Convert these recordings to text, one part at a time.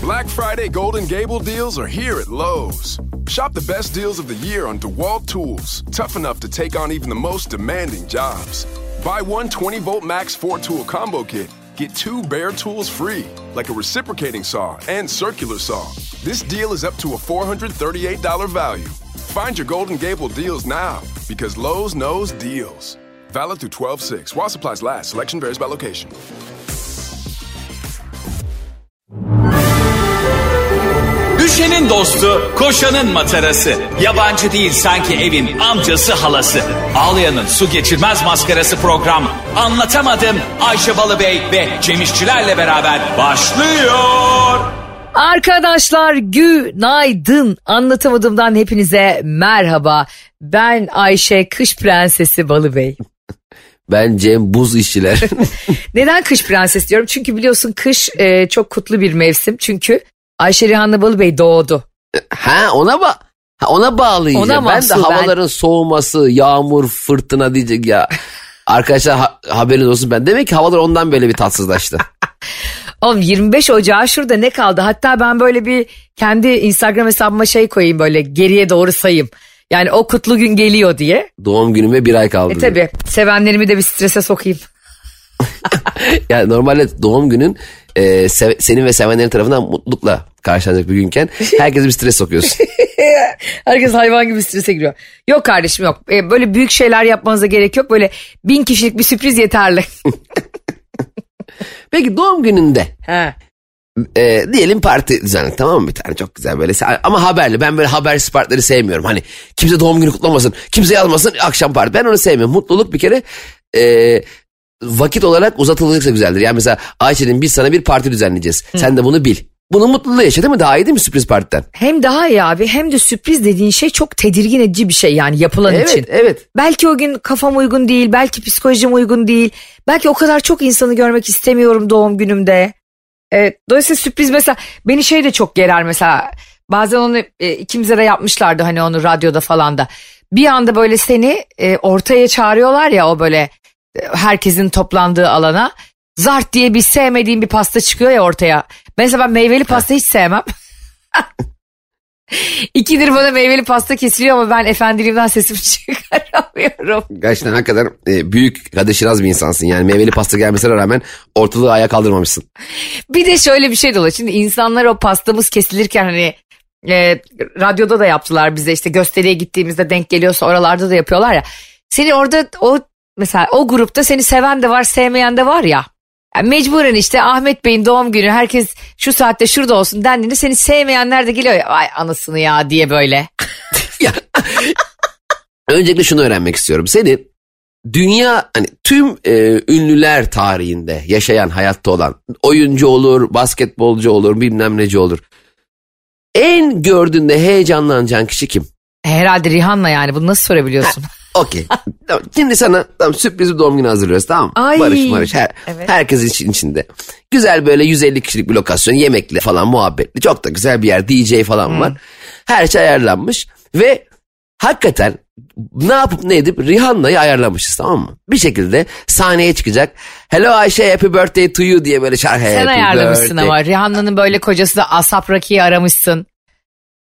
Black Friday Golden Gable deals are here at Lowe's. Shop the best deals of the year on DeWalt tools, tough enough to take on even the most demanding jobs. Buy one 20 volt max 4 tool combo kit, get two bare tools free, like a reciprocating saw and circular saw. This deal is up to a $438 value. Find your Golden Gable deals now because Lowe's knows deals. Valid through 12 6. While supplies last, selection varies by location. Düşenin dostu, koşanın matarası. Yabancı değil sanki evin amcası halası. Ağlayanın su geçirmez maskarası program. Anlatamadım Ayşe Balıbey ve Cemişçilerle beraber başlıyor. Arkadaşlar günaydın. Anlatamadığımdan hepinize merhaba. Ben Ayşe Kış Prensesi Balıbey. Ben Cem Buz işçiler. Neden kış prenses diyorum? Çünkü biliyorsun kış e, çok kutlu bir mevsim. Çünkü Ayşe Rihanna Balıbey doğdu. ha ona ba ha, ona bağlayacağım. Ona ben de mahsul, ben- havaların soğuması, yağmur, fırtına diyecek ya. Arkadaşlar ha- haberiniz olsun ben. Demek ki havalar ondan böyle bir tatsızlaştı. Oğlum 25 Ocağı şurada ne kaldı? Hatta ben böyle bir kendi Instagram hesabıma şey koyayım böyle geriye doğru sayayım. Yani o kutlu gün geliyor diye. Doğum günüme bir ay kaldı. E tabi sevenlerimi de bir strese sokayım. Ya normalde doğum günün e, sev- senin ve sevenlerin tarafından mutlulukla karşılanacak bir günken herkese bir stres sokuyorsun. Herkes hayvan gibi strese giriyor. Yok kardeşim yok. E, böyle büyük şeyler yapmanıza gerek yok. Böyle bin kişilik bir sürpriz yeterli. Peki doğum gününde He. e, diyelim parti düzenledik tamam mı bir tane çok güzel böyle ama haberli ben böyle habersiz partileri sevmiyorum hani kimse doğum günü kutlamasın kimse yazmasın akşam parti ben onu sevmiyorum mutluluk bir kere e, vakit olarak uzatılırsa güzeldir yani mesela Ayşe'nin biz sana bir parti düzenleyeceğiz sen de bunu bil bunu mutluluğu yaşa değil mi daha iyi değil mi sürpriz partiden Hem daha iyi abi hem de sürpriz dediğin şey çok tedirgin edici bir şey yani yapılan evet için. evet Belki o gün kafam uygun değil, belki psikolojim uygun değil. Belki o kadar çok insanı görmek istemiyorum doğum günümde. E, dolayısıyla sürpriz mesela beni şey de çok gerer mesela. Bazen onu e, ikimize de yapmışlardı hani onu radyoda falan da. Bir anda böyle seni e, ortaya çağırıyorlar ya o böyle herkesin toplandığı alana. Zart diye bir sevmediğim bir pasta çıkıyor ya ortaya. Mesela ben meyveli pasta hiç sevmem. İkidir bana meyveli pasta kesiliyor ama ben efendiliğimden sesimi çıkaramıyorum. gerçekten hakikaten e, büyük Kadir Şiraz bir insansın yani meyveli pasta gelmesine rağmen ortalığı ayağa kaldırmamışsın Bir de şöyle bir şey de oluyor. Şimdi insanlar o pastamız kesilirken hani e, radyoda da yaptılar bize işte gösteriye gittiğimizde denk geliyorsa oralarda da yapıyorlar ya. Seni orada o mesela o grupta seni seven de var sevmeyen de var ya. Yani mecburen işte Ahmet Bey'in doğum günü herkes şu saatte şurada olsun dendiğinde seni sevmeyenler de geliyor ay anasını ya diye böyle. Ya. Öncelikle şunu öğrenmek istiyorum. Senin dünya hani tüm e, ünlüler tarihinde yaşayan hayatta olan oyuncu olur, basketbolcu olur, bilmem neci olur. En gördüğünde heyecanlanacağın kişi kim? Herhalde Rihanna yani bunu nasıl sorabiliyorsun? Okey. Tamam, Şimdi sana tamam, sürpriz bir doğum günü hazırlıyoruz tamam mı? Ay. Barış Barış her, Evet. herkesin için, içinde. Güzel böyle 150 kişilik bir lokasyon yemekli falan muhabbetli. Çok da güzel bir yer DJ falan var. Her şey ayarlanmış ve hakikaten ne yapıp ne edip Rihanna'yı ayarlamışız tamam mı? Bir şekilde sahneye çıkacak. Hello Ayşe happy birthday to you diye böyle şarkı Sen ayarlamışsın birthday. ama Rihanna'nın böyle kocası da Asap Raki'yi aramışsın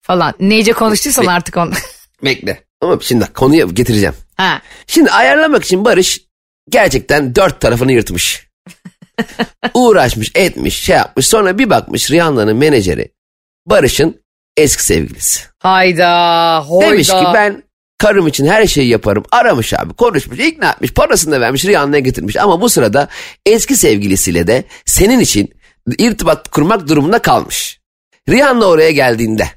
falan. Neyce konuştuysan artık onu. Bekle. Ama şimdi konuya getireceğim. ha. Şimdi ayarlamak için Barış gerçekten dört tarafını yırtmış. Uğraşmış, etmiş, şey yapmış. Sonra bir bakmış Rihanna'nın menajeri Barış'ın eski sevgilisi. Hayda, hoyda. Demiş ki ben karım için her şeyi yaparım. Aramış abi, konuşmuş, ikna etmiş, parasını da vermiş, Rihanna'ya getirmiş. Ama bu sırada eski sevgilisiyle de senin için irtibat kurmak durumunda kalmış. Rihanna oraya geldiğinde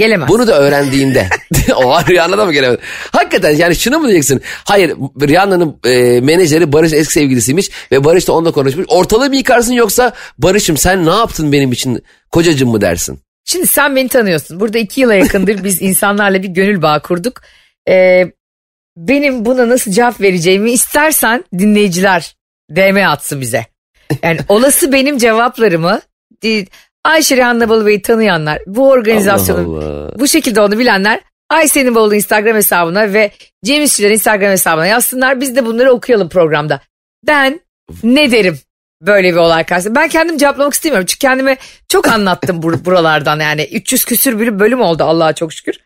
Gelemez. bunu da öğrendiğinde o Rihanna da mı gelemedi? Hakikaten yani şunu mu diyeceksin? Hayır Rihanna'nın e, menajeri Barış'ın eski sevgilisiymiş ve Barış da onunla konuşmuş. Ortalığı mı yıkarsın yoksa Barış'ım sen ne yaptın benim için kocacım mı dersin? Şimdi sen beni tanıyorsun. Burada iki yıla yakındır biz insanlarla bir gönül bağı kurduk. Ee, benim buna nasıl cevap vereceğimi istersen dinleyiciler DM atsın bize. Yani olası benim cevaplarımı Ayşe Rihanna Balıbey'i tanıyanlar, bu organizasyonun Allah Allah. bu şekilde onu bilenler Ayşe'nin Bolu Instagram hesabına ve Cem İşçilerin Instagram hesabına yazsınlar. Biz de bunları okuyalım programda. Ben ne derim? böyle bir olay karşısında. Ben kendim cevaplamak istemiyorum. Çünkü kendime çok anlattım bur- buralardan yani. 300 küsür bir bölüm oldu Allah'a çok şükür.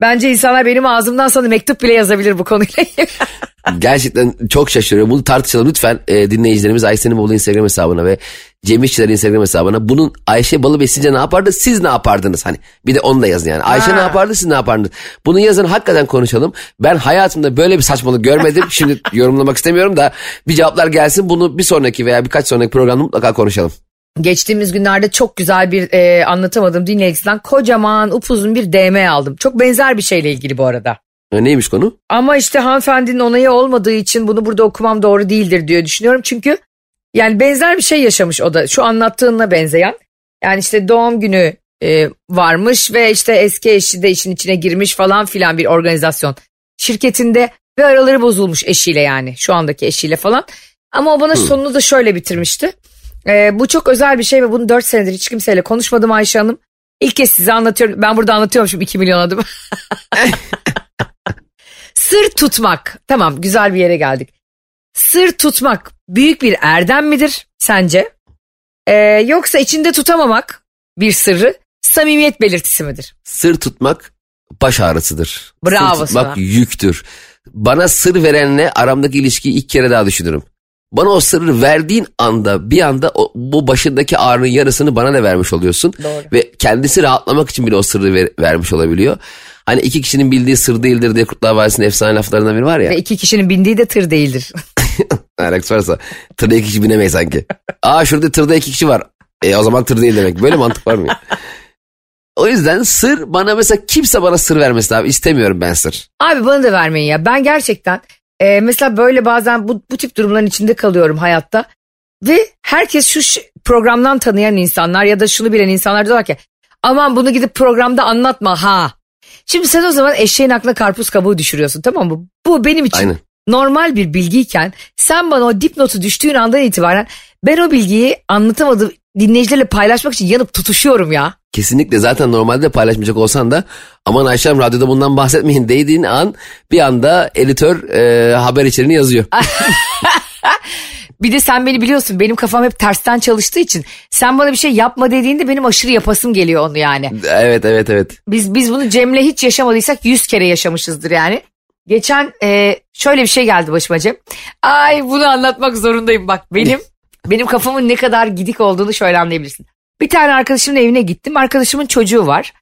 Bence insanlar benim ağzımdan sonra mektup bile yazabilir bu konuyla ilgili. Gerçekten çok şaşırıyorum. Bunu tartışalım lütfen e, dinleyicilerimiz Ayşe'nin Bolu Instagram hesabına ve Cem İşçiler Instagram hesabına. Bunun Ayşe balı besince ne yapardı siz ne yapardınız? Hani bir de onu da yazın yani. Ayşe Ha. ne yapardı siz ne yapardınız? Bunu yazın hakikaten konuşalım. Ben hayatımda böyle bir saçmalık görmedim. Şimdi yorumlamak istemiyorum da bir cevaplar gelsin. Bunu bir sonraki veya birkaç sonraki programda mutlaka konuşalım. Geçtiğimiz günlerde çok güzel bir e, anlatamadım dinleyicisinden kocaman upuzun bir DM aldım. Çok benzer bir şeyle ilgili bu arada. E, neymiş konu? Ama işte hanımefendinin onayı olmadığı için bunu burada okumam doğru değildir diye düşünüyorum. Çünkü yani benzer bir şey yaşamış o da şu anlattığınla benzeyen. Yani işte doğum günü e, varmış ve işte eski eşi de işin içine girmiş falan filan bir organizasyon şirketinde ve araları bozulmuş eşiyle yani şu andaki eşiyle falan. Ama o bana sonunu da şöyle bitirmişti. E, bu çok özel bir şey ve bunu 4 senedir hiç kimseyle konuşmadım Ayşe Hanım. İlk kez size anlatıyorum. Ben burada anlatıyormuşum 2 milyon adım. Sır tutmak. Tamam güzel bir yere geldik. Sır tutmak büyük bir erdem midir sence? Ee, yoksa içinde tutamamak bir sırrı samimiyet belirtisi midir? Sır tutmak baş ağrısıdır. Bravo Sır tutmak sana. yüktür. Bana sır verenle aramdaki ilişkiyi ilk kere daha düşünürüm. Bana o sırrı verdiğin anda bir anda o, bu başındaki ağrının yarısını bana da vermiş oluyorsun. Doğru. Ve kendisi rahatlamak için bile o sırrı ver- vermiş olabiliyor. Hani iki kişinin bildiği sır değildir diye Kurtlar Vadisi'nin efsane laflarından biri var ya. Ve iki kişinin bindiği de tır değildir. Alakası varsa tırda iki kişi binemeyiz sanki. Aa şurada tırda iki kişi var. E o zaman tır değil demek. Böyle mantık var mı? O yüzden sır bana mesela kimse bana sır vermesin abi. İstemiyorum ben sır. Abi bana da vermeyin ya. Ben gerçekten e, mesela böyle bazen bu, bu tip durumların içinde kalıyorum hayatta. Ve herkes şu programdan tanıyan insanlar ya da şunu bilen insanlar diyorlar ki aman bunu gidip programda anlatma ha. Şimdi sen o zaman eşeğin aklına karpuz kabuğu düşürüyorsun tamam mı? Bu benim için Aynen. normal bir bilgiyken sen bana o dipnotu düştüğün andan itibaren ben o bilgiyi anlatamadığım dinleyicilerle paylaşmak için yanıp tutuşuyorum ya. Kesinlikle zaten normalde paylaşmayacak olsan da aman Ayşem radyoda bundan bahsetmeyin dediğin an bir anda editör e, haber içeriğini yazıyor. Bir de sen beni biliyorsun benim kafam hep tersten çalıştığı için sen bana bir şey yapma dediğinde benim aşırı yapasım geliyor onu yani. evet evet evet. Biz biz bunu Cem'le hiç yaşamadıysak yüz kere yaşamışızdır yani. Geçen e, şöyle bir şey geldi başıma Cem. Ay bunu anlatmak zorundayım bak benim benim kafamın ne kadar gidik olduğunu şöyle anlayabilirsin. Bir tane arkadaşımın evine gittim. Arkadaşımın çocuğu var.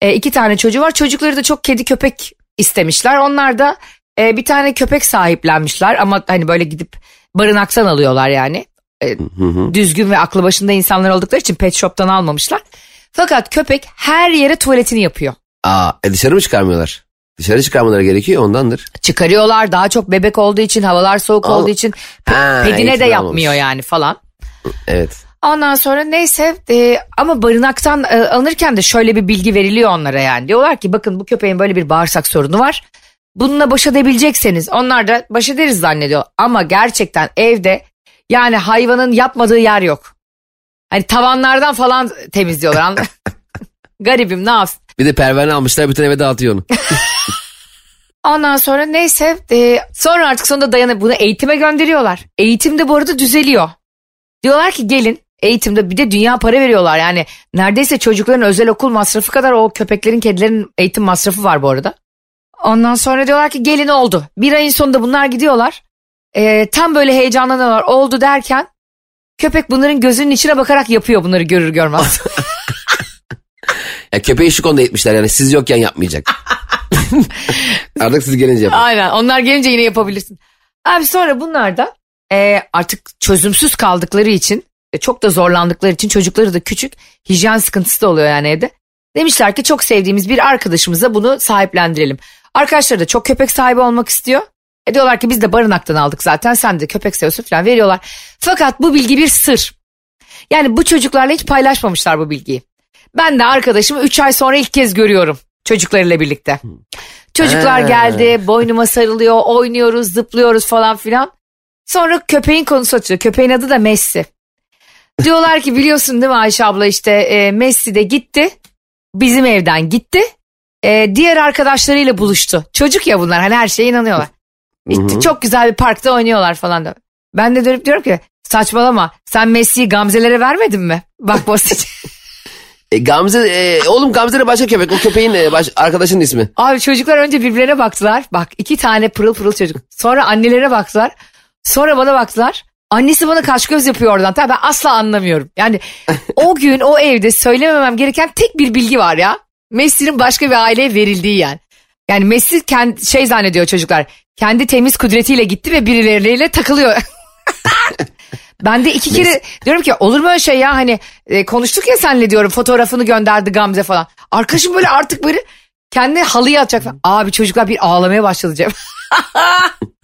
E, iki tane çocuğu var. Çocukları da çok kedi köpek istemişler. Onlar da e, bir tane köpek sahiplenmişler ama hani böyle gidip barınaktan alıyorlar yani. E, Hı hı. düzgün ve aklı başında insanlar oldukları için pet shop'tan almamışlar. Fakat köpek her yere tuvaletini yapıyor. Aa, e dışarı mı çıkarmıyorlar? Dışarı çıkarmaları gerekiyor ondandır. Çıkarıyorlar daha çok bebek olduğu için havalar soğuk Al- olduğu için pe- Ha, pedine de yapmıyor almamış. yani falan. Evet. Ondan sonra neyse e, ama barınaktan e, alınırken de şöyle bir bilgi veriliyor onlara yani. Diyorlar ki bakın bu köpeğin böyle bir bağırsak sorunu var. Bununla baş edebilecekseniz onlar da baş ederiz zannediyor. Ama gerçekten evde yani hayvanın yapmadığı yer yok. Hani tavanlardan falan temizliyorlar. Garibim ne yapsın. Bir de pervane almışlar bütün eve dağıtıyor onu. Ondan sonra neyse e, sonra artık sonunda dayanıp bunu eğitime gönderiyorlar. Eğitimde bu arada düzeliyor. Diyorlar ki gelin eğitimde bir de dünya para veriyorlar. Yani neredeyse çocukların özel okul masrafı kadar o köpeklerin kedilerin eğitim masrafı var bu arada. Ondan sonra diyorlar ki gelin oldu. Bir ayın sonunda bunlar gidiyorlar. E, tam böyle heyecanlanıyorlar oldu derken köpek bunların gözünün içine bakarak yapıyor bunları görür görmez. Ya köpeği şu konuda etmişler yani siz yokken yapmayacak. Artık siz gelince yapın. Aynen onlar gelince yine yapabilirsin. Abi sonra bunlar da e, artık çözümsüz kaldıkları için e, çok da zorlandıkları için çocukları da küçük hijyen sıkıntısı da oluyor yani evde. Demişler ki çok sevdiğimiz bir arkadaşımıza bunu sahiplendirelim. Arkadaşları da çok köpek sahibi olmak istiyor. E diyorlar ki biz de barınaktan aldık zaten sen de köpek seviyorsun falan veriyorlar. Fakat bu bilgi bir sır. Yani bu çocuklarla hiç paylaşmamışlar bu bilgiyi. Ben de arkadaşımı 3 ay sonra ilk kez görüyorum çocuklarıyla birlikte. Çocuklar Ha. geldi boynuma sarılıyor oynuyoruz zıplıyoruz falan filan. Sonra köpeğin konusu açılıyor. Köpeğin adı da Messi. Diyorlar ki biliyorsun değil mi Ayşe abla işte e, Messi de gitti. Bizim evden gitti. E, diğer arkadaşlarıyla buluştu. Çocuk ya bunlar hani her şeye inanıyorlar. İşte çok güzel bir parkta oynuyorlar falan da. Ben de dönüp diyorum ki saçmalama sen Messi'yi Gamze'lere vermedin mi? Bak basit. E, Gamze, e, oğlum Gamze de başka köpek. O köpeğin e, baş, arkadaşının ismi. Abi çocuklar önce birbirlerine baktılar. Bak iki tane pırıl pırıl çocuk. Sonra annelerine baktılar. Sonra bana baktılar. Annesi bana kaş göz yapıyor oradan. Tabii ben asla anlamıyorum. Yani o gün o evde söylememem gereken tek bir bilgi var ya. Messi'nin başka bir aileye verildiği yani. Yani Messi kendi, şey zannediyor çocuklar. Kendi temiz kudretiyle gitti ve birileriyle takılıyor. ben de iki kere diyorum ki olur mu öyle şey ya hani e, konuştuk ya senle diyorum fotoğrafını gönderdi Gamze falan. Arkadaşım böyle artık böyle kendi halıya atacak falan. Abi çocuklar bir ağlamaya başladı Cem.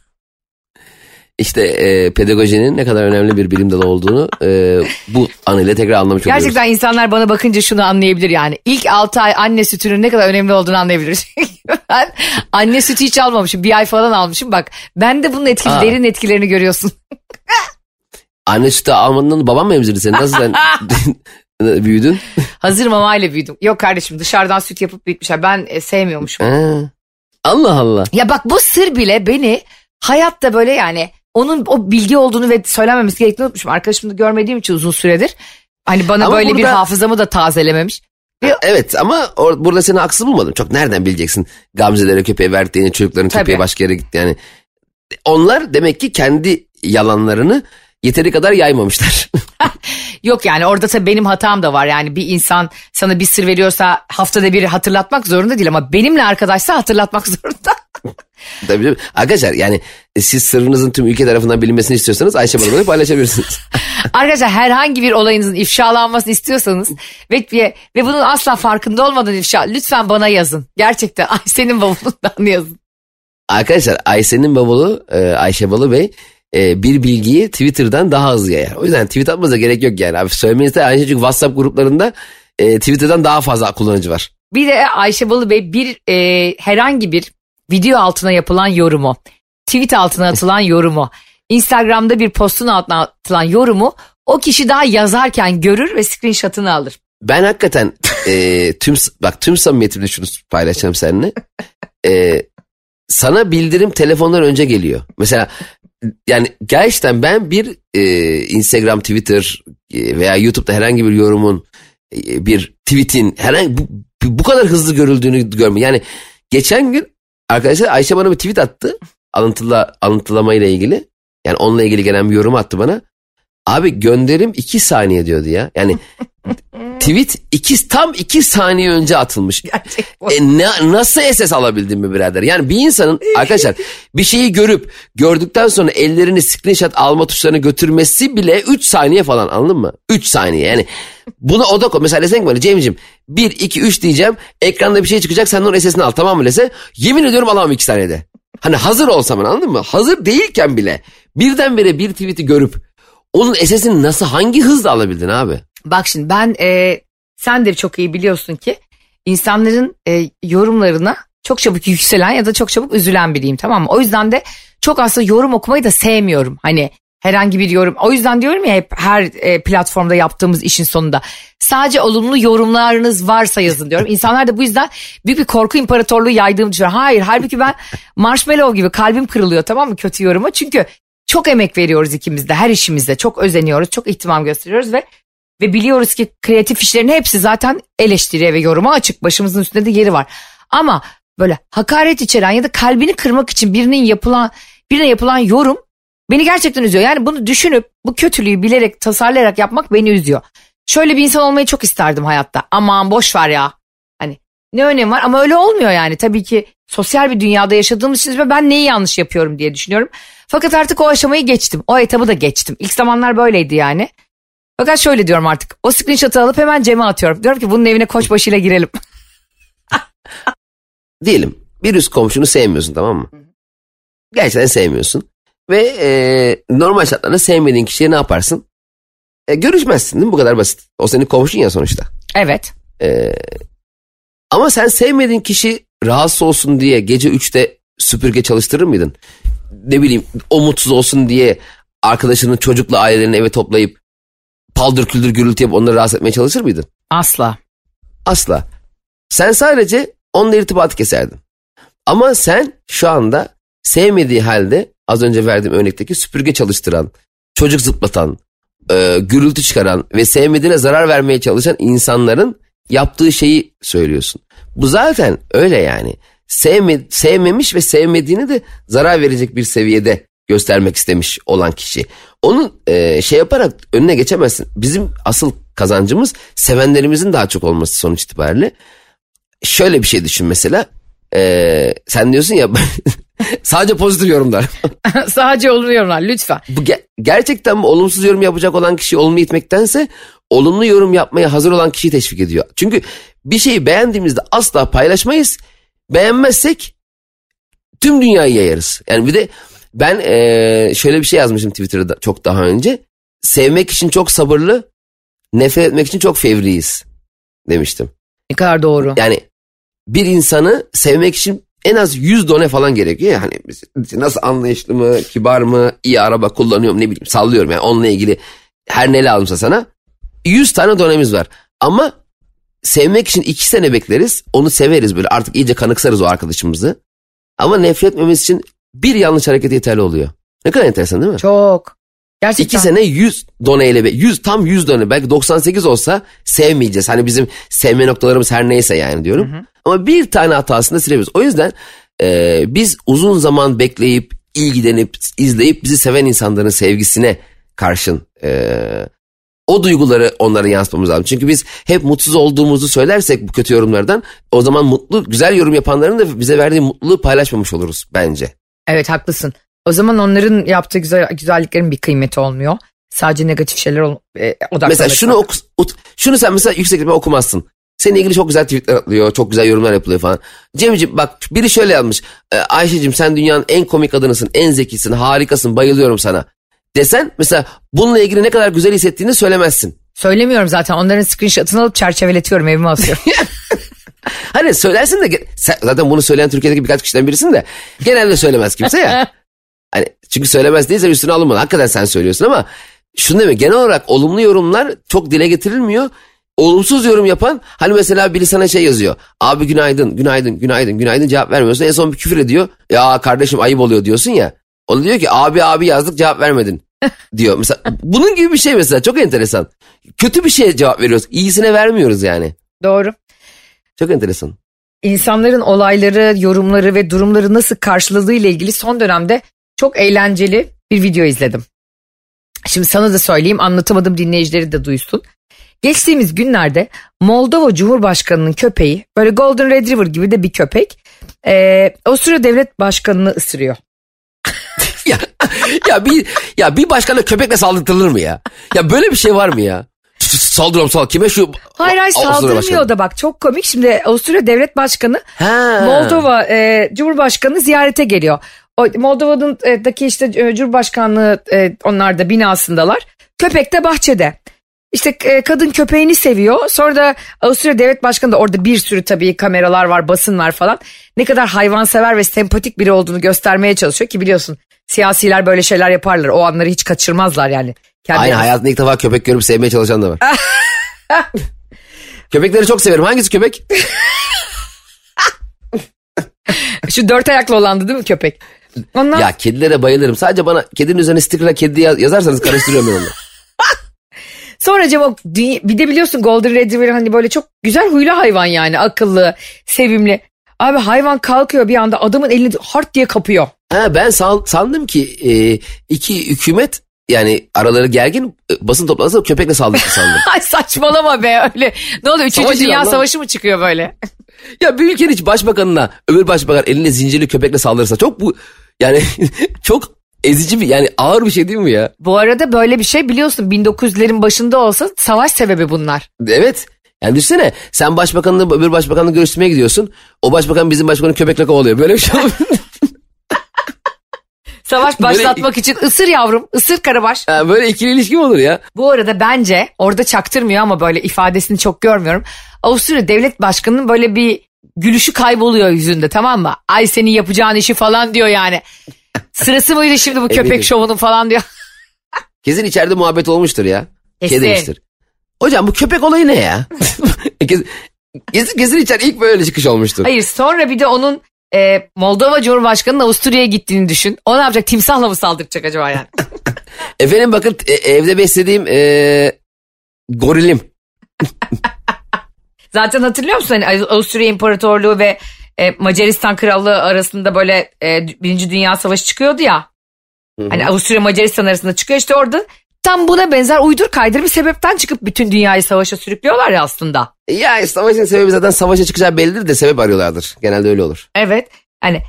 İşte e, pedagojinin ne kadar önemli bir bilim dalı olduğunu e, bu anıyla tekrar anlamış oluyoruz. Gerçekten insanlar bana bakınca şunu anlayabilir yani. İlk 6 ay anne sütünün ne kadar önemli olduğunu anlayabilir. ben anne sütü hiç almamışım. Bir ay falan almışım. Bak ben de bunun etkili, Aa. derin etkilerini görüyorsun. Anne sütü almadığından babam mı emzirdi seni? Nasıl sen büyüdün? Hazır mamayla büyüdüm. Yok kardeşim dışarıdan süt yapıp bitmişler. Ben e, sevmiyormuşum. Ha. Allah Allah. Ya bak bu sır bile beni hayatta böyle yani onun o bilgi olduğunu ve söylenmemesi gerektiğini unutmuşum. Arkadaşımı da görmediğim için uzun süredir. Hani bana Ama böyle bir burada- hafızamı da tazelememiş. Evet ama or- burada seni haksız bulmadım. Çok nereden bileceksin Gamze'lere köpeği verdiğini, çocukların Tabii. başka yere gitti yani. Onlar demek ki kendi yalanlarını yeteri kadar yaymamışlar. Yok yani orada tabii benim hatam da var. Yani bir insan sana bir sır veriyorsa haftada bir hatırlatmak zorunda değil ama benimle arkadaşsa hatırlatmak zorunda. Tabii canım. Arkadaşlar yani siz sırrınızın tüm ülke tarafından bilinmesini istiyorsanız Ayşe Balaba'yı paylaşabilirsiniz. Arkadaşlar herhangi bir olayınızın ifşalanmasını istiyorsanız ve, ve, ve bunun asla farkında olmadan ifşa lütfen bana yazın. Gerçekten ay senin bavulundan yazın. Arkadaşlar Ayşe'nin bavulu e, Ayşe Balı Bey e, bir bilgiyi Twitter'dan daha hızlı yayar. O yüzden tweet atmanıza gerek yok yani. Abi söylemenizde aynı şey çünkü WhatsApp gruplarında e, Twitter'dan daha fazla kullanıcı var. Bir de Ayşe Balı Bey bir e, herhangi bir video altına yapılan yorumu, tweet altına atılan yorumu, Instagram'da bir postun altına atılan yorumu o kişi daha yazarken görür ve screenshot'ını alır. Ben hakikaten e, tüm bak tüm samimiyetimle şunu paylaşacağım seninle. E, sana bildirim telefondan önce geliyor. Mesela yani gerçekten ben bir e, Instagram, Twitter e, veya YouTube'da herhangi bir yorumun e, bir tweetin herhangi bu, bu kadar hızlı görüldüğünü görme. Yani geçen gün arkadaşlar Ayşe bana bir tweet attı. Alıntıla, alıntılamayla ilgili. Yani onunla ilgili gelen bir yorum attı bana. Abi gönderim iki saniye diyordu ya. Yani tweet iki, tam iki saniye önce atılmış. E ne, nasıl SS alabildin mi birader? Yani bir insanın arkadaşlar bir şeyi görüp gördükten sonra ellerini screenshot alma tuşlarına götürmesi bile 3 saniye falan anladın mı? 3 saniye yani. Buna o da koy. Mesela desen ki bana Cem'ciğim 1, 2, 3 diyeceğim. Ekranda bir şey çıkacak sen de onun SS'ini al tamam mı dese? Yemin ediyorum alamam 2 saniyede. Hani hazır olsam anladın mı? Hazır değilken bile birdenbire bir tweet'i görüp onun SS'ini nasıl hangi hızla alabildin abi? Bak şimdi ben e, sen de çok iyi biliyorsun ki insanların e, yorumlarına çok çabuk yükselen ya da çok çabuk üzülen biriyim tamam mı? O yüzden de çok aslında yorum okumayı da sevmiyorum. Hani herhangi bir yorum. O yüzden diyorum ya hep her e, platformda yaptığımız işin sonunda sadece olumlu yorumlarınız varsa yazın diyorum. İnsanlar da bu yüzden büyük bir korku imparatorluğu yaydığımı düşünüyor. Hayır halbuki ben marshmallow gibi kalbim kırılıyor tamam mı kötü yoruma. Çünkü çok emek veriyoruz ikimiz de her işimizde çok özeniyoruz çok ihtimam gösteriyoruz ve ve biliyoruz ki kreatif işlerin hepsi zaten eleştiriye ve yoruma açık. Başımızın üstünde de yeri var. Ama böyle hakaret içeren ya da kalbini kırmak için birinin yapılan birine yapılan yorum beni gerçekten üzüyor. Yani bunu düşünüp bu kötülüğü bilerek tasarlayarak yapmak beni üzüyor. Şöyle bir insan olmayı çok isterdim hayatta. Aman boş ver ya. Ne önemi var ama öyle olmuyor yani. Tabii ki sosyal bir dünyada yaşadığımız için ve ben neyi yanlış yapıyorum diye düşünüyorum. Fakat artık o aşamayı geçtim. O etabı da geçtim. İlk zamanlar böyleydi yani. Fakat şöyle diyorum artık. O screenshot'ı alıp hemen Cem'e atıyorum. Diyorum ki bunun evine koçbaşıyla girelim. diyelim bir üst komşunu sevmiyorsun tamam mı? Gerçekten sevmiyorsun. Ve e, normal şartlarda sevmediğin kişiye ne yaparsın? E, görüşmezsin değil mi? Bu kadar basit. O senin komşun ya sonuçta. Evet. E, ama sen sevmediğin kişi rahatsız olsun diye gece 3'te süpürge çalıştırır mıydın? Ne bileyim o mutsuz olsun diye arkadaşının çocukla ailelerini eve toplayıp paldır küldür gürültü yapıp onları rahatsız etmeye çalışır mıydın? Asla. Asla. Sen sadece onunla irtibatı keserdin. Ama sen şu anda sevmediği halde az önce verdiğim örnekteki süpürge çalıştıran, çocuk zıplatan, e, gürültü çıkaran ve sevmediğine zarar vermeye çalışan insanların yaptığı şeyi söylüyorsun. Bu zaten öyle yani. Sevme, sevmemiş ve sevmediğini de zarar verecek bir seviyede göstermek istemiş olan kişi. Onun e, şey yaparak önüne geçemezsin. Bizim asıl kazancımız sevenlerimizin daha çok olması sonuç itibariyle. Şöyle bir şey düşün mesela. E, sen diyorsun ya sadece pozitif yorumlar. Sadece olumlu yorumlar lütfen. Bu ge- gerçekten olumsuz yorum yapacak olan kişiyi olumlu itmektense olumlu yorum yapmaya hazır olan kişiyi teşvik ediyor. Çünkü bir şeyi beğendiğimizde asla paylaşmayız. Beğenmezsek tüm dünyayı yayarız. Yani bir de ben eee, şöyle bir şey yazmışım Twitter'da çok daha önce. Sevmek için çok sabırlı, nefret etmek için çok fevriyiz demiştim. Ne kadar doğru. Yani bir insanı sevmek için en az 100 done falan gerekiyor. Yani nasıl anlayışlı mı, kibar mı, iyi araba kullanıyor mu ne bileyim sallıyorum yani onunla ilgili her ne lazımsa sana 100 tane donemiz var. Ama sevmek için 2 sene bekleriz. Onu severiz böyle artık iyice kanıksarız o arkadaşımızı. Ama nefret etmemiz için bir yanlış hareket yeterli oluyor. Ne kadar enteresan değil mi? Çok. Gerçekten. İki sene 100 doneyle, 100 tam 100 done belki 98 olsa sevmeyeceğiz. Hani bizim sevme noktalarımız her neyse yani diyorum. Ama bir tane hatasında silebiliriz. O yüzden e, biz uzun zaman bekleyip, ilgilenip, izleyip bizi seven insanların sevgisine karşın e, o duyguları onlara yansıtmamız lazım. Çünkü biz hep mutsuz olduğumuzu söylersek bu kötü yorumlardan o zaman mutlu, güzel yorum yapanların da bize verdiği mutluluğu paylaşmamış oluruz bence. Evet haklısın. O zaman onların yaptığı güzel, güzelliklerin bir kıymeti olmuyor. Sadece negatif şeyler ol, e, odaklanırsan. Mesela şunu oku, şunu sen mesela yüksek okumazsın. Seninle ilgili çok güzel tweetler atılıyor, çok güzel yorumlar yapılıyor falan. Cemciğim bak biri şöyle yazmış. E, Ayşe'cim sen dünyanın en komik adınısın, en zekisin, harikasın, bayılıyorum sana. Desen mesela bununla ilgili ne kadar güzel hissettiğini söylemezsin. Söylemiyorum zaten. Onların screenshot'ını alıp çerçeveletiyorum evime asıyorum. Hani söylersin de zaten bunu söyleyen Türkiye'deki birkaç kişiden birisin de genelde söylemez kimse ya. Hani çünkü söylemez değilse üstüne alınmadı. Hakikaten sen söylüyorsun ama şunu demek genel olarak olumlu yorumlar çok dile getirilmiyor. Olumsuz yorum yapan hani mesela biri sana şey yazıyor. Abi günaydın, günaydın, günaydın, günaydın cevap vermiyorsun. En son bir küfür ediyor. Ya kardeşim ayıp oluyor diyorsun ya. O da diyor ki abi abi yazdık cevap vermedin diyor. Mesela bunun gibi bir şey mesela çok enteresan. Kötü bir şeye cevap veriyoruz. İyisine vermiyoruz yani. Doğru. Çok enteresan. İnsanların olayları, yorumları ve durumları nasıl karşıladığı ile ilgili son dönemde çok eğlenceli bir video izledim. Şimdi sana da söyleyeyim anlatamadım dinleyicileri de duysun. Geçtiğimiz günlerde Moldova Cumhurbaşkanı'nın köpeği böyle Golden Retriever gibi de bir köpek o sıra devlet başkanını ısırıyor. ya, ya bir ya bir başkana köpekle saldırtılır mı ya? Ya böyle bir şey var mı ya? Saldırıyorum sal kime şu Hayır hayır Avusturya saldırmıyor başkanı. da bak çok komik. Şimdi Avusturya devlet başkanı Ha. Moldova e, Cumhurbaşkanı ziyarete geliyor. Moldova'daki işte e, Cumhurbaşkanlığı e, onlar da binasındalar. Köpek de bahçede. İşte e, kadın köpeğini seviyor. Sonra da Avusturya Devlet Başkanı da orada bir sürü tabii kameralar var, basın var falan. Ne kadar hayvansever ve sempatik biri olduğunu göstermeye çalışıyor ki biliyorsun siyasiler böyle şeyler yaparlar. O anları hiç kaçırmazlar yani. Kendi Aynen hayatında ilk defa köpek görüp sevmeye çalışan da var. Köpekleri çok severim. Hangisi köpek? Şu dört ayaklı olandı değil mi köpek? Ondan ya kedilere bayılırım. Sadece bana kedinin üzerine stickerla kedi yaz- yazarsanız karıştırıyorum ben onu. Sonra o dü- bir de biliyorsun Golden Retriever hani böyle çok güzel huylu hayvan yani akıllı, sevimli. Abi hayvan kalkıyor bir anda adamın elini hart diye kapıyor. Ha, ben san- sandım ki e, iki hükümet yani araları gergin e, basın toplantısında köpekle saldırdı sandım. Ay saçmalama be öyle. Ne oluyor? Üçüncü Savaş Dünya lan. Savaşı mı çıkıyor böyle? ya bir ülkenin hiç başbakanına öbür başbakan eline zincirli köpekle saldırırsa çok bu yani çok ezici bir yani ağır bir şey değil mi ya? Bu arada böyle bir şey biliyorsun 1900'lerin başında olsa savaş sebebi bunlar. Evet. Yani düşünsene sen başbakanla öbür başbakanla görüşmeye gidiyorsun. O başbakan bizim başbakanı köpekle kovalıyor. Böyle bir şey olur. Savaş Böyle- başlatmak için ısır yavrum, ısır karabaş. Ha, böyle ikili ilişki mi olur ya? Bu arada bence orada çaktırmıyor ama böyle ifadesini çok görmüyorum. Avusturya devlet başkanının böyle bir gülüşü kayboluyor yüzünde tamam mı? Ay senin yapacağın işi falan diyor yani. Sırası mıydı şimdi bu köpek Eminim. şovunun falan diyor. Kesin içeride muhabbet olmuştur ya. Kesin. Şey demiştir. Hocam bu köpek olayı ne ya? kesin, kesin, kesin içeride ilk böyle çıkış olmuştur. Hayır sonra bir de onun e, Moldova Cumhurbaşkanı'nın Avusturya'ya gittiğini düşün. O ne yapacak? Timsahla mı saldıracak acaba yani? Efendim bakın e, evde beslediğim e, gorilim. Zaten hatırlıyor musun? Hani Avusturya İmparatorluğu ve e, Macaristan Krallığı arasında böyle e, Birinci Dünya Savaşı çıkıyordu ya. Hani Avusturya Macaristan arasında çıkıyor işte orada tam buna benzer uydur kaydır bir sebepten çıkıp bütün dünyayı savaşa sürüklüyorlar ya aslında. Ya savaşın sebebi zaten savaşa çıkacağı bellidir de sebep arıyorlardır. Genelde öyle olur. Evet hani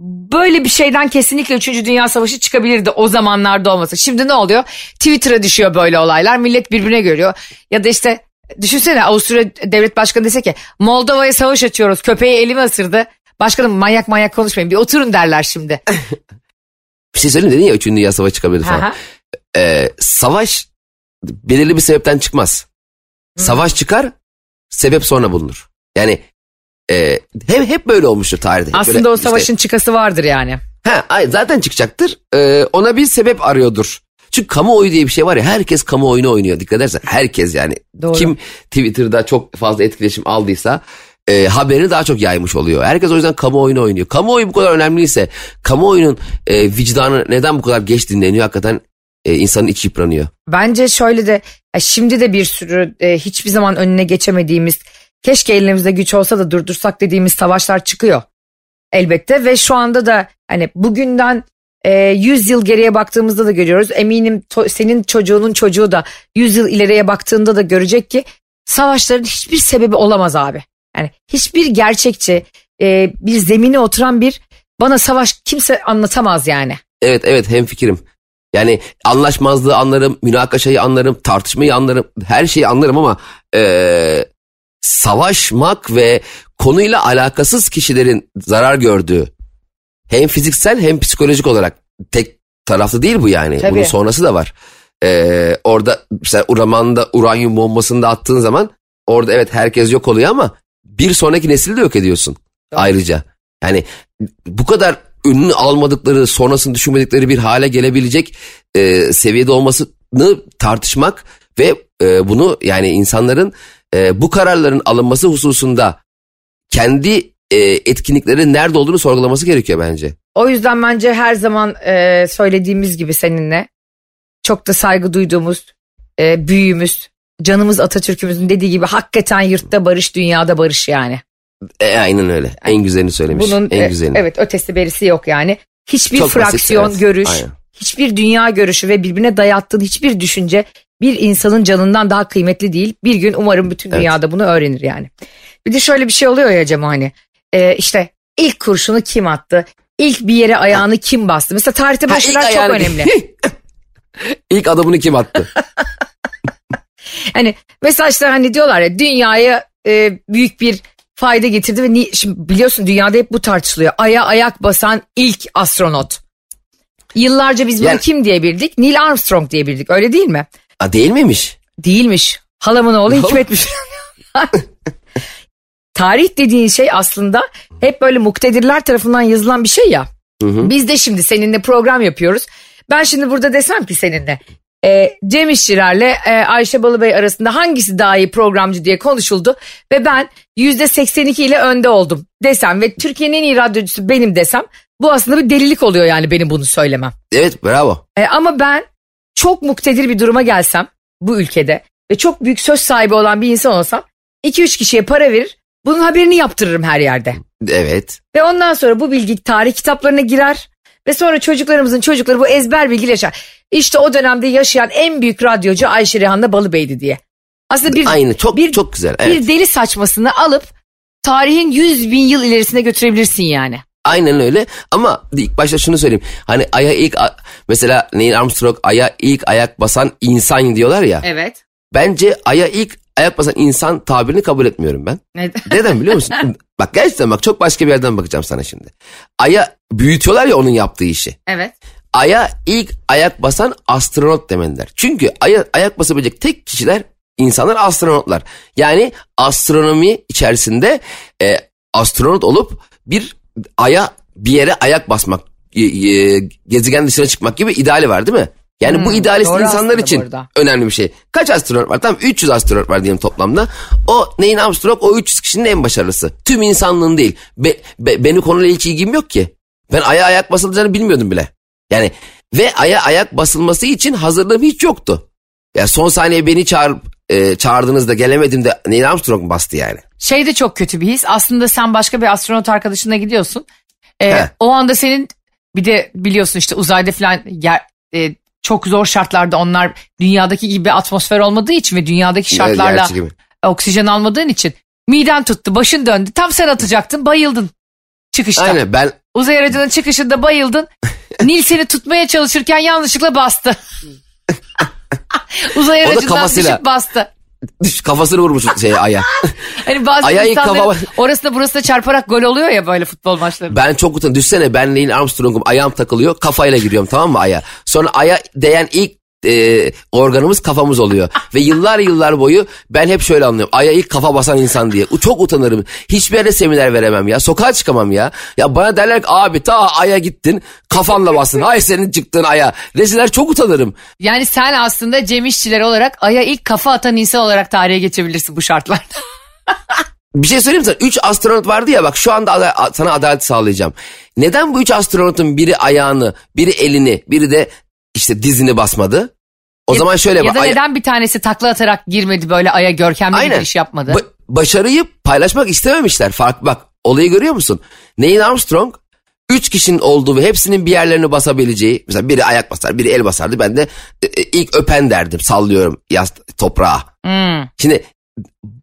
böyle bir şeyden kesinlikle 3. Dünya Savaşı çıkabilirdi o zamanlarda olmasa. Şimdi ne oluyor? Twitter'a düşüyor böyle olaylar millet birbirine görüyor. Ya da işte düşünsene Avusturya devlet başkanı dese ki Moldova'ya savaş açıyoruz köpeği elime ısırdı. Başkanım manyak manyak konuşmayın bir oturun derler şimdi. Bir şey söyleyeyim dedin ya 3. Dünya Savaşı çıkabilir falan. Aha. Ee, savaş belirli bir sebepten çıkmaz. Savaş çıkar, sebep sonra bulunur. Yani e, hep, hep böyle olmuştur tarihte. Hep Aslında böyle o işte- savaşın çıkası vardır yani. Ha, ay, zaten çıkacaktır. Ee, ona bir sebep arıyordur. Çünkü kamuoyu diye bir şey var ya herkes kamuoyunu oynuyor dikkat edersen herkes yani Doğru. kim Twitter'da çok fazla etkileşim aldıysa e, haberini daha çok yaymış oluyor. Herkes o yüzden kamuoyunu oynuyor. Kamuoyu bu kadar önemliyse kamuoyunun e, vicdanı neden bu kadar geç dinleniyor hakikaten e, insanın içi yıpranıyor. Bence şöyle de şimdi de bir sürü e, hiçbir zaman önüne geçemediğimiz keşke elimizde güç olsa da durdursak dediğimiz savaşlar çıkıyor elbette ve şu anda da hani bugünden e, 100 yıl geriye baktığımızda da görüyoruz. Eminim to- senin çocuğunun çocuğu da 100 yıl ileriye baktığında da görecek ki savaşların hiçbir sebebi olamaz abi. Yani hiçbir gerçekçi e, bir zemine oturan bir bana savaş kimse anlatamaz yani. Evet evet hem fikrim. Yani anlaşmazlığı anlarım, münakaşayı anlarım, tartışmayı anlarım, her şeyi anlarım ama eee, savaşmak ve konuyla alakasız kişilerin zarar gördüğü hem fiziksel hem psikolojik olarak tek taraflı değil bu yani. Tabii. Bunun sonrası da var. Eee, orada mesela Uraman'da uranyum bombasını da attığın zaman orada evet herkes yok oluyor ama bir sonraki nesili de yok ediyorsun ayrıca. Yani bu kadar önünü almadıkları, sonrasını düşünmedikleri bir hale gelebilecek e, seviyede olmasını tartışmak ve e, bunu yani insanların e, bu kararların alınması hususunda kendi e, etkinlikleri nerede olduğunu sorgulaması gerekiyor bence. O yüzden bence her zaman e, söylediğimiz gibi seninle çok da saygı duyduğumuz e, büyüğümüz, canımız Atatürk'ümüzün dediği gibi hakikaten yurtta barış, dünyada barış yani. E, aynen öyle. En güzelini söylemiş. Bunun en e, güzelini. evet ötesi berisi yok yani. Hiçbir Çok basit, fraksiyon, evet. görüş, Aynen. hiçbir dünya görüşü ve birbirine dayattığın hiçbir düşünce bir insanın canından daha kıymetli değil. Bir gün umarım bütün Evet. dünyada bunu öğrenir yani. Bir de şöyle bir şey oluyor ya Cem hani e, işte ilk kurşunu kim attı? İlk bir yere ayağını kim bastı? Mesela tarihte şeyler ilk çok önemli. İlk adamını kim attı? Hani mesela işte hani diyorlar ya dünyaya e, büyük bir fayda getirdi ve ni- şimdi biliyorsun dünyada hep bu tartışılıyor. Aya ayak basan ilk astronot. Yıllarca biz bunu Yani- kim diye bildik? Neil Armstrong diye bildik öyle değil mi? Ha, değil miymiş? Değilmiş. Halamın oğlu Hikmetmiş. Tarih dediğin şey aslında hep böyle muktedirler tarafından yazılan bir şey ya. Biz de şimdi seninle program yapıyoruz. Ben şimdi burada desem ki seninle e, Cem İşçiler'le e, Ayşe Balıbey arasında hangisi daha iyi programcı diye konuşuldu. Ve ben %82 ile önde oldum desem ve Türkiye'nin en iyi radyocusu benim desem bu aslında bir delilik oluyor yani benim bunu söylemem. Evet bravo. E, ama ben çok muktedir bir duruma gelsem bu ülkede ve çok büyük söz sahibi olan bir insan olsam 2-3 kişiye para verir bunun haberini yaptırırım her yerde. Evet. Ve ondan sonra bu bilgi tarih kitaplarına girer ve sonra çocuklarımızın çocukları bu ezber bilgi yaşar. İşte o dönemde yaşayan en büyük radyocu Ayşe Rehan'la Balıbeydi diye. Aslında bir, Aynı çok bir, çok güzel. Evet. bir deli saçmasını alıp tarihin 100 bin yıl ilerisine götürebilirsin yani. Aynen öyle ama ilk başta şunu söyleyeyim. Hani aya ilk mesela Neil Armstrong aya ilk ayak basan insan diyorlar ya. Evet. Bence aya ilk ayak basan insan tabirini kabul etmiyorum ben. Neden? Neden biliyor musun? bak gerçekten bak çok başka bir yerden bakacağım sana şimdi. Aya büyütüyorlar ya onun yaptığı işi. Evet. Aya ilk ayak basan astronot demeliler. Çünkü aya ayak basabilecek tek kişiler insanlar astronotlar. Yani astronomi içerisinde e, astronot olup bir aya bir yere ayak basmak gezegen dışına çıkmak gibi ideali var değil mi? Yani bu idealist insanlar için önemli bir şey. Kaç astronot var? Tamam 300 astronot var diyelim toplamda. O Neil Armstrong o 300 kişinin en başarılısı. Tüm insanlığın değil. Be- be- benim konuyla hiç ilgim yok ki. Ben aya ayak basılacağını bilmiyordum bile. Yani ve aya ayak basılması için hazırlığım hiç yoktu. Ya son saniye beni çağırıp e, çağırdığınızda gelemedim de Neil Armstrong bastı yani. Şey de çok kötü bir his. Aslında sen başka bir astronot arkadaşınla gidiyorsun. He. o anda senin bir de biliyorsun işte uzayda falan yer, e, çok zor şartlarda onlar dünyadaki gibi atmosfer olmadığı için ve dünyadaki şartlarla gerçi gibi. oksijen almadığın için miden tuttu, başın döndü. Tam sen atacaktın, bayıldın çıkışta. Aynen ben Uzay aracının çıkışında bayıldın. Nil seni tutmaya çalışırken yanlışlıkla bastı. Uzay aracından düşüp bastı. Kafasını vurmuş şeye aya. Hani bazı ilk insanların kafa- orasına burasına çarparak gol oluyor ya böyle futbol maçlarında. Ben çok utanıyorum. Düşsene ben Neil Armstrong'um ayağım takılıyor kafayla giriyorum tamam mı aya. Sonra aya değen ilk e, organımız kafamız oluyor. Ve yıllar yıllar boyu ben hep şöyle anlıyorum. Aya ilk kafa basan insan diye. Çok utanırım. Hiçbir yere seminer veremem ya. Sokağa çıkamam ya. Ya bana derler ki abi ta aya gittin kafanla basın. Ay senin çıktığın aya. Deseler çok utanırım. Yani sen aslında Cem İşçiler olarak Ay'a ilk kafa atan insan olarak tarihe geçebilirsin bu şartlarda. Bir şey söyleyeyim sana? Üç astronot vardı ya bak şu anda ada- sana adalet sağlayacağım. Neden bu üç astronotun biri ayağını, biri elini, biri de işte dizini basmadı? O zaman şöyle ya da ay- neden bir tanesi takla atarak girmedi böyle Ay'a görkemli bir Aynen. giriş yapmadı? Ba- başarıyı paylaşmak istememişler. Fark bak olayı görüyor musun? Neil Armstrong üç kişinin olduğu ve hepsinin bir yerlerini basabileceği. Mesela biri ayak basar, biri el basardı. Ben de e, e, ilk öpen derdim. Sallıyorum yaz toprağa. Hmm. Şimdi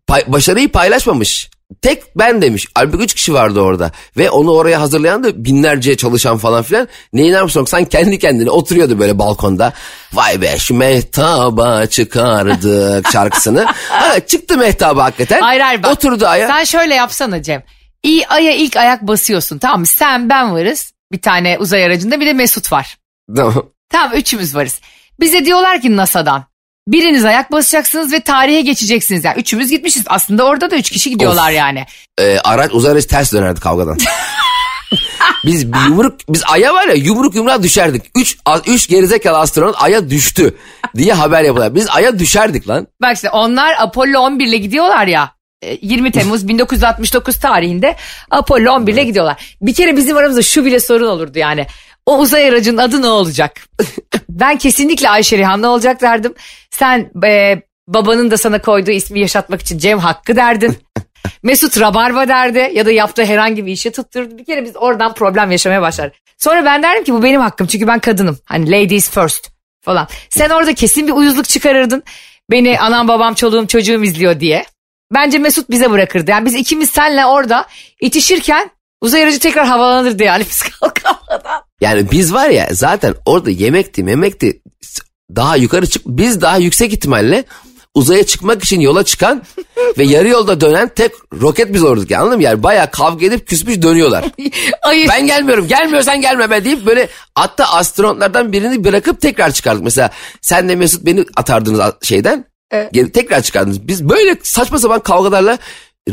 pay- başarıyı paylaşmamış. Tek ben demiş. Halbuki üç kişi vardı orada. Ve onu oraya hazırlayan da binlerce çalışan falan filan. Neil Armstrong sen kendi kendine oturuyordu böyle balkonda. Vay be şu mehtaba çıkardık şarkısını. Ha, çıktı mehtaba hakikaten. Hayır hayır bak. Oturdu aya. Sen şöyle yapsana Cem. İyi Ay'a ilk ayak basıyorsun tamam mı? Sen ben varız. Bir tane uzay aracında bir de Mesut var. Tamam. Tamam üçümüz varız. Bize diyorlar ki NASA'dan. Biriniz ayak basacaksınız ve tarihe geçeceksiniz. Yani üçümüz gitmişiz. Aslında orada da üç kişi gidiyorlar Of. yani. Ee, araç uzay aracı ters dönerdi kavgadan. biz yumruk biz aya var ya yumruk yumruğa düşerdik. Üç, a- üç gerizekalı astronot aya düştü diye haber yapıyorlar. Biz aya düşerdik lan. Bak işte onlar Apollo 11 ile gidiyorlar ya. e, 20 Temmuz 1969 tarihinde Apollo 11 ile gidiyorlar. Bir kere bizim aramızda şu bile sorun olurdu yani. O uzay aracının adı ne olacak? ben kesinlikle Ayşe Rihanna olacak derdim. Sen e, babanın da sana koyduğu ismi yaşatmak için Cem Hakkı derdin. Mesut Rabarba derdi ya da yaptığı herhangi bir işe tutturdu. Bir kere biz oradan problem yaşamaya başlar. Sonra ben derdim ki bu benim hakkım çünkü ben kadınım. Hani ladies first falan. Sen orada kesin bir uyuzluk çıkarırdın. Beni anam babam çoluğum çocuğum izliyor diye. Bence Mesut bize bırakırdı. Yani biz ikimiz senle orada itişirken uzay aracı tekrar havalanırdı yani biz kalkamadan. Yani biz var ya zaten orada yemekti memekti daha yukarı çık biz daha yüksek ihtimalle uzaya çıkmak için yola çıkan ve yarı yolda dönen tek roket biz olurduk yani, anladın mı? Yani bayağı kavga edip küsmüş dönüyorlar. Hayır. ben gelmiyorum gelmiyorsan gelme be deyip böyle hatta astronotlardan birini bırakıp tekrar çıkardık. Mesela sen de Mesut beni atardınız şeyden Evet. geri tekrar çıkardınız. Biz böyle saçma sapan kavgalarla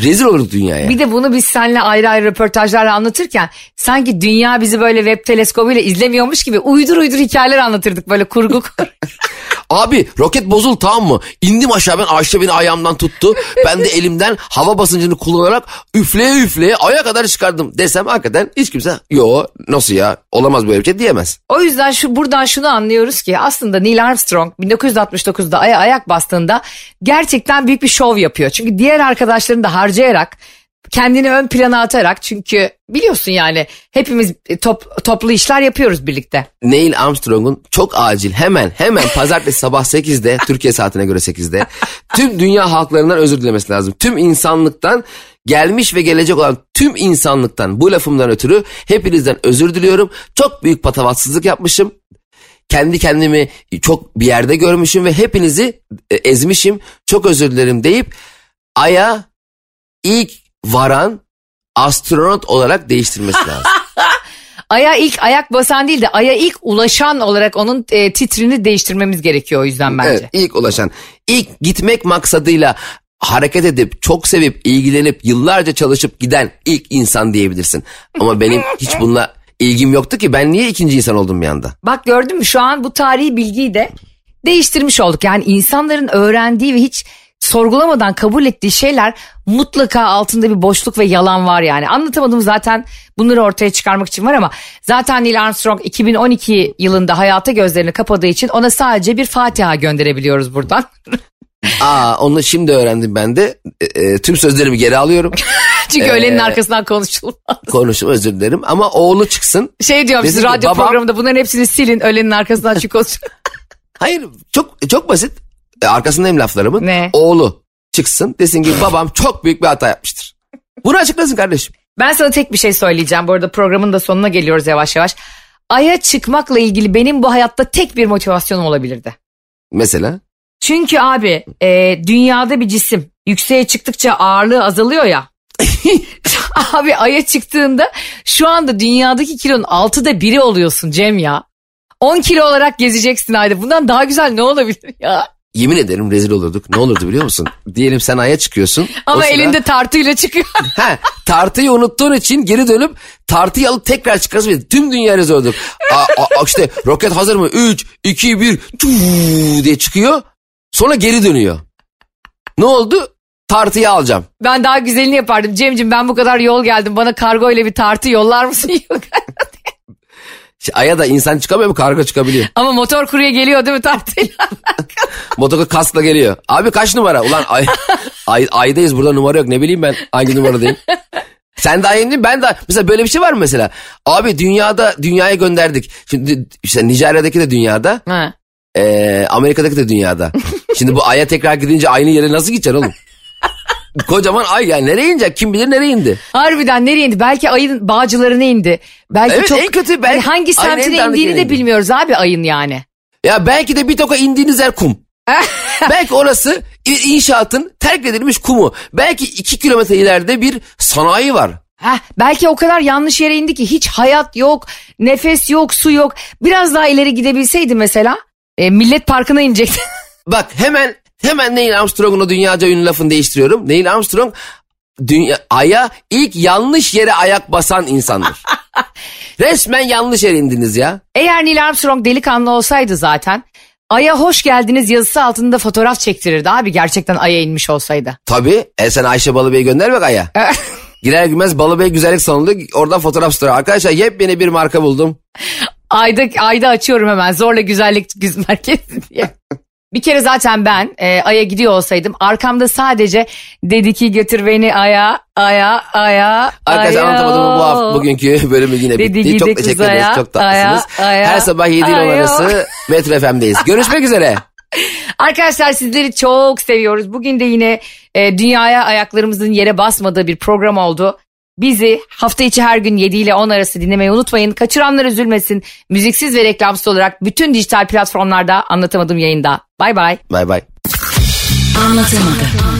rezil olurduk dünyaya. Bir de bunu biz seninle ayrı ayrı röportajlarla anlatırken sanki dünya bizi böyle web teleskobuyla izlemiyormuş gibi uydur uydur hikayeler anlatırdık böyle kurgu kur. Abi roket bozul tamam mı? İndim aşağı ben Ayşe beni ayağımdan tuttu. Ben de elimden hava basıncını kullanarak üfleye üfleye aya kadar çıkardım desem hakikaten hiç kimse yo nasıl ya olamaz böyle bir şey diyemez. O yüzden şu buradan şunu anlıyoruz ki aslında Neil Armstrong 1969'da aya ayak bastığında gerçekten büyük bir şov yapıyor. Çünkü diğer arkadaşlarını da harcayarak kendini ön plana atarak çünkü biliyorsun yani hepimiz top, toplu işler yapıyoruz birlikte. Neil Armstrong'un çok acil hemen hemen pazartesi sabah 8'de Türkiye saatine göre 8'de tüm dünya halklarından özür dilemesi lazım. Tüm insanlıktan gelmiş ve gelecek olan tüm insanlıktan bu lafımdan ötürü hepinizden özür diliyorum. Çok büyük patavatsızlık yapmışım. Kendi kendimi çok bir yerde görmüşüm ve hepinizi e, ezmişim. Çok özür dilerim deyip Ay'a ilk varan astronot olarak değiştirmesi lazım. Aya ilk ayak basan değil de aya ilk ulaşan olarak onun e, titrini değiştirmemiz gerekiyor o yüzden bence. Evet, ilk ulaşan. ilk gitmek maksadıyla hareket edip çok sevip ilgilenip yıllarca çalışıp giden ilk insan diyebilirsin. Ama benim hiç bununla ilgim yoktu ki ben niye ikinci insan oldum bir anda? Bak gördün mü şu an bu tarihi bilgiyi de değiştirmiş olduk. Yani insanların öğrendiği ve hiç sorgulamadan kabul ettiği şeyler mutlaka altında bir boşluk ve yalan var yani. Anlatamadım zaten bunları ortaya çıkarmak için var ama zaten Neil Armstrong 2012 yılında hayata gözlerini kapadığı için ona sadece bir Fatiha gönderebiliyoruz buradan. Aa onu şimdi öğrendim ben de. E, e, tüm sözlerimi geri alıyorum. Çünkü öğlenin arkasından konuşulmaz. Konuştum özür dilerim ama oğlu çıksın. Şey diyorum siz radyo babam- programında bunların hepsini silin öğlenin arkasından çünkü konuş. Hayır çok çok basit. E, arkasındayım laflarımın. Ne? Oğlu çıksın desin ki babam çok büyük bir hata yapmıştır. Bunu açıklasın kardeşim. Ben sana tek bir şey söyleyeceğim. Bu arada programın da sonuna geliyoruz yavaş yavaş. Ay'a çıkmakla ilgili benim bu hayatta tek bir motivasyonum olabilirdi. Mesela Çünkü abi e, dünyada bir cisim yükseğe çıktıkça ağırlığı azalıyor ya. abi Ay'a çıktığında şu anda dünyadaki kilonun altıda biri oluyorsun Cem ya. 10 kilo olarak gezeceksin ayda. Bundan daha güzel ne olabilir ya? Yemin ederim rezil olurduk. Ne olurdu biliyor musun? Diyelim sen aya çıkıyorsun. Ama sıra- elinde tartıyla çıkıyor. Ha, tartıyı unuttuğun için geri dönüp tartıyı alıp tekrar çıkarsın. Tüm dünya rezil olduk. Aa, aa, işte roket hazır mı? 3, 2, 1 diye çıkıyor. Sonra geri dönüyor. Ne oldu? Tartıyı alacağım. ben daha güzelini yapardım. Cemcim ben bu kadar yol geldim. Bana kargo ile bir tartı yollar mısın? İşte Aya da insan çıkamıyor mu? Karga çıkabiliyor. Ama motor kurye geliyor değil mi tartıyla? Motoka kaskla geliyor. Abi kaç numara? Ulan ay, ay, aydayız burada numara yok. Ne bileyim ben hangi numaradayım. Sen de aynı ben de mesela böyle bir şey var mı mesela? Abi dünyada dünyaya gönderdik. Şimdi işte Nijerya'daki de dünyada, ha. eee, Amerika'daki de dünyada. Şimdi bu aya tekrar gidince aynı yere nasıl gideceksin oğlum? Kocaman ay yani nereye inecek? Kim bilir nereye indi? Harbiden nereye indi? Belki ayın bağcılarına indi. Belki Evet, çok en kötü belki- Hani hangi semtine indiğini de indi. bilmiyoruz abi ayın yani. Ya belki de bir toka indiğiniz yer kum. belki orası inşaatın terk edilmiş kumu. Belki iki kilometre ileride bir sanayi var. Heh, belki o kadar yanlış yere indi ki hiç hayat yok, nefes yok, su yok. Biraz daha ileri gidebilseydi mesela e, Millet Parkı'na inecekti. Bak hemen hemen Neil Armstrong'un o dünyaca ünlü lafını değiştiriyorum. Neil Armstrong dünya, aya ilk yanlış yere ayak basan insandır. Resmen yanlış yere indiniz ya. Eğer Neil Armstrong delikanlı olsaydı zaten Ay'a hoş geldiniz yazısı altında fotoğraf çektirirdi abi gerçekten Ay'a inmiş olsaydı. Tabii. E sen Ayşe Balıbey'i gönder bak aya. Girer girmez Balıbey güzellik salonu oradan fotoğraf story. Arkadaşlar yepyeni bir marka buldum. Ayda, ayda açıyorum hemen zorla güzellik güz merkezi diye. Bir kere zaten ben e, Ay'a gidiyor olsaydım arkamda sadece dedi ki götür beni Ay'a, Ay'a, Ay'a, Arkadaşlar Ay'a. anlatamadım bu hafta bugünkü bölümü yine Dedi bitti. Çok gidi teşekkür kız ederiz. aya, Çok tatlısınız. aya, aya, Her sabah 7 ile 10 aya. arası Metro FM'deyiz. Görüşmek üzere. Arkadaşlar sizleri çok seviyoruz. Bugün de yine e, dünyaya ayaklarımızın yere basmadığı bir program oldu. Bizi hafta içi her gün 7 ile 10 arası dinlemeyi unutmayın. Kaçıranlar üzülmesin. Müziksiz ve reklamsız olarak bütün dijital platformlarda anlatamadığım yayında. Bay bay. Bay bay. Anlatamadım.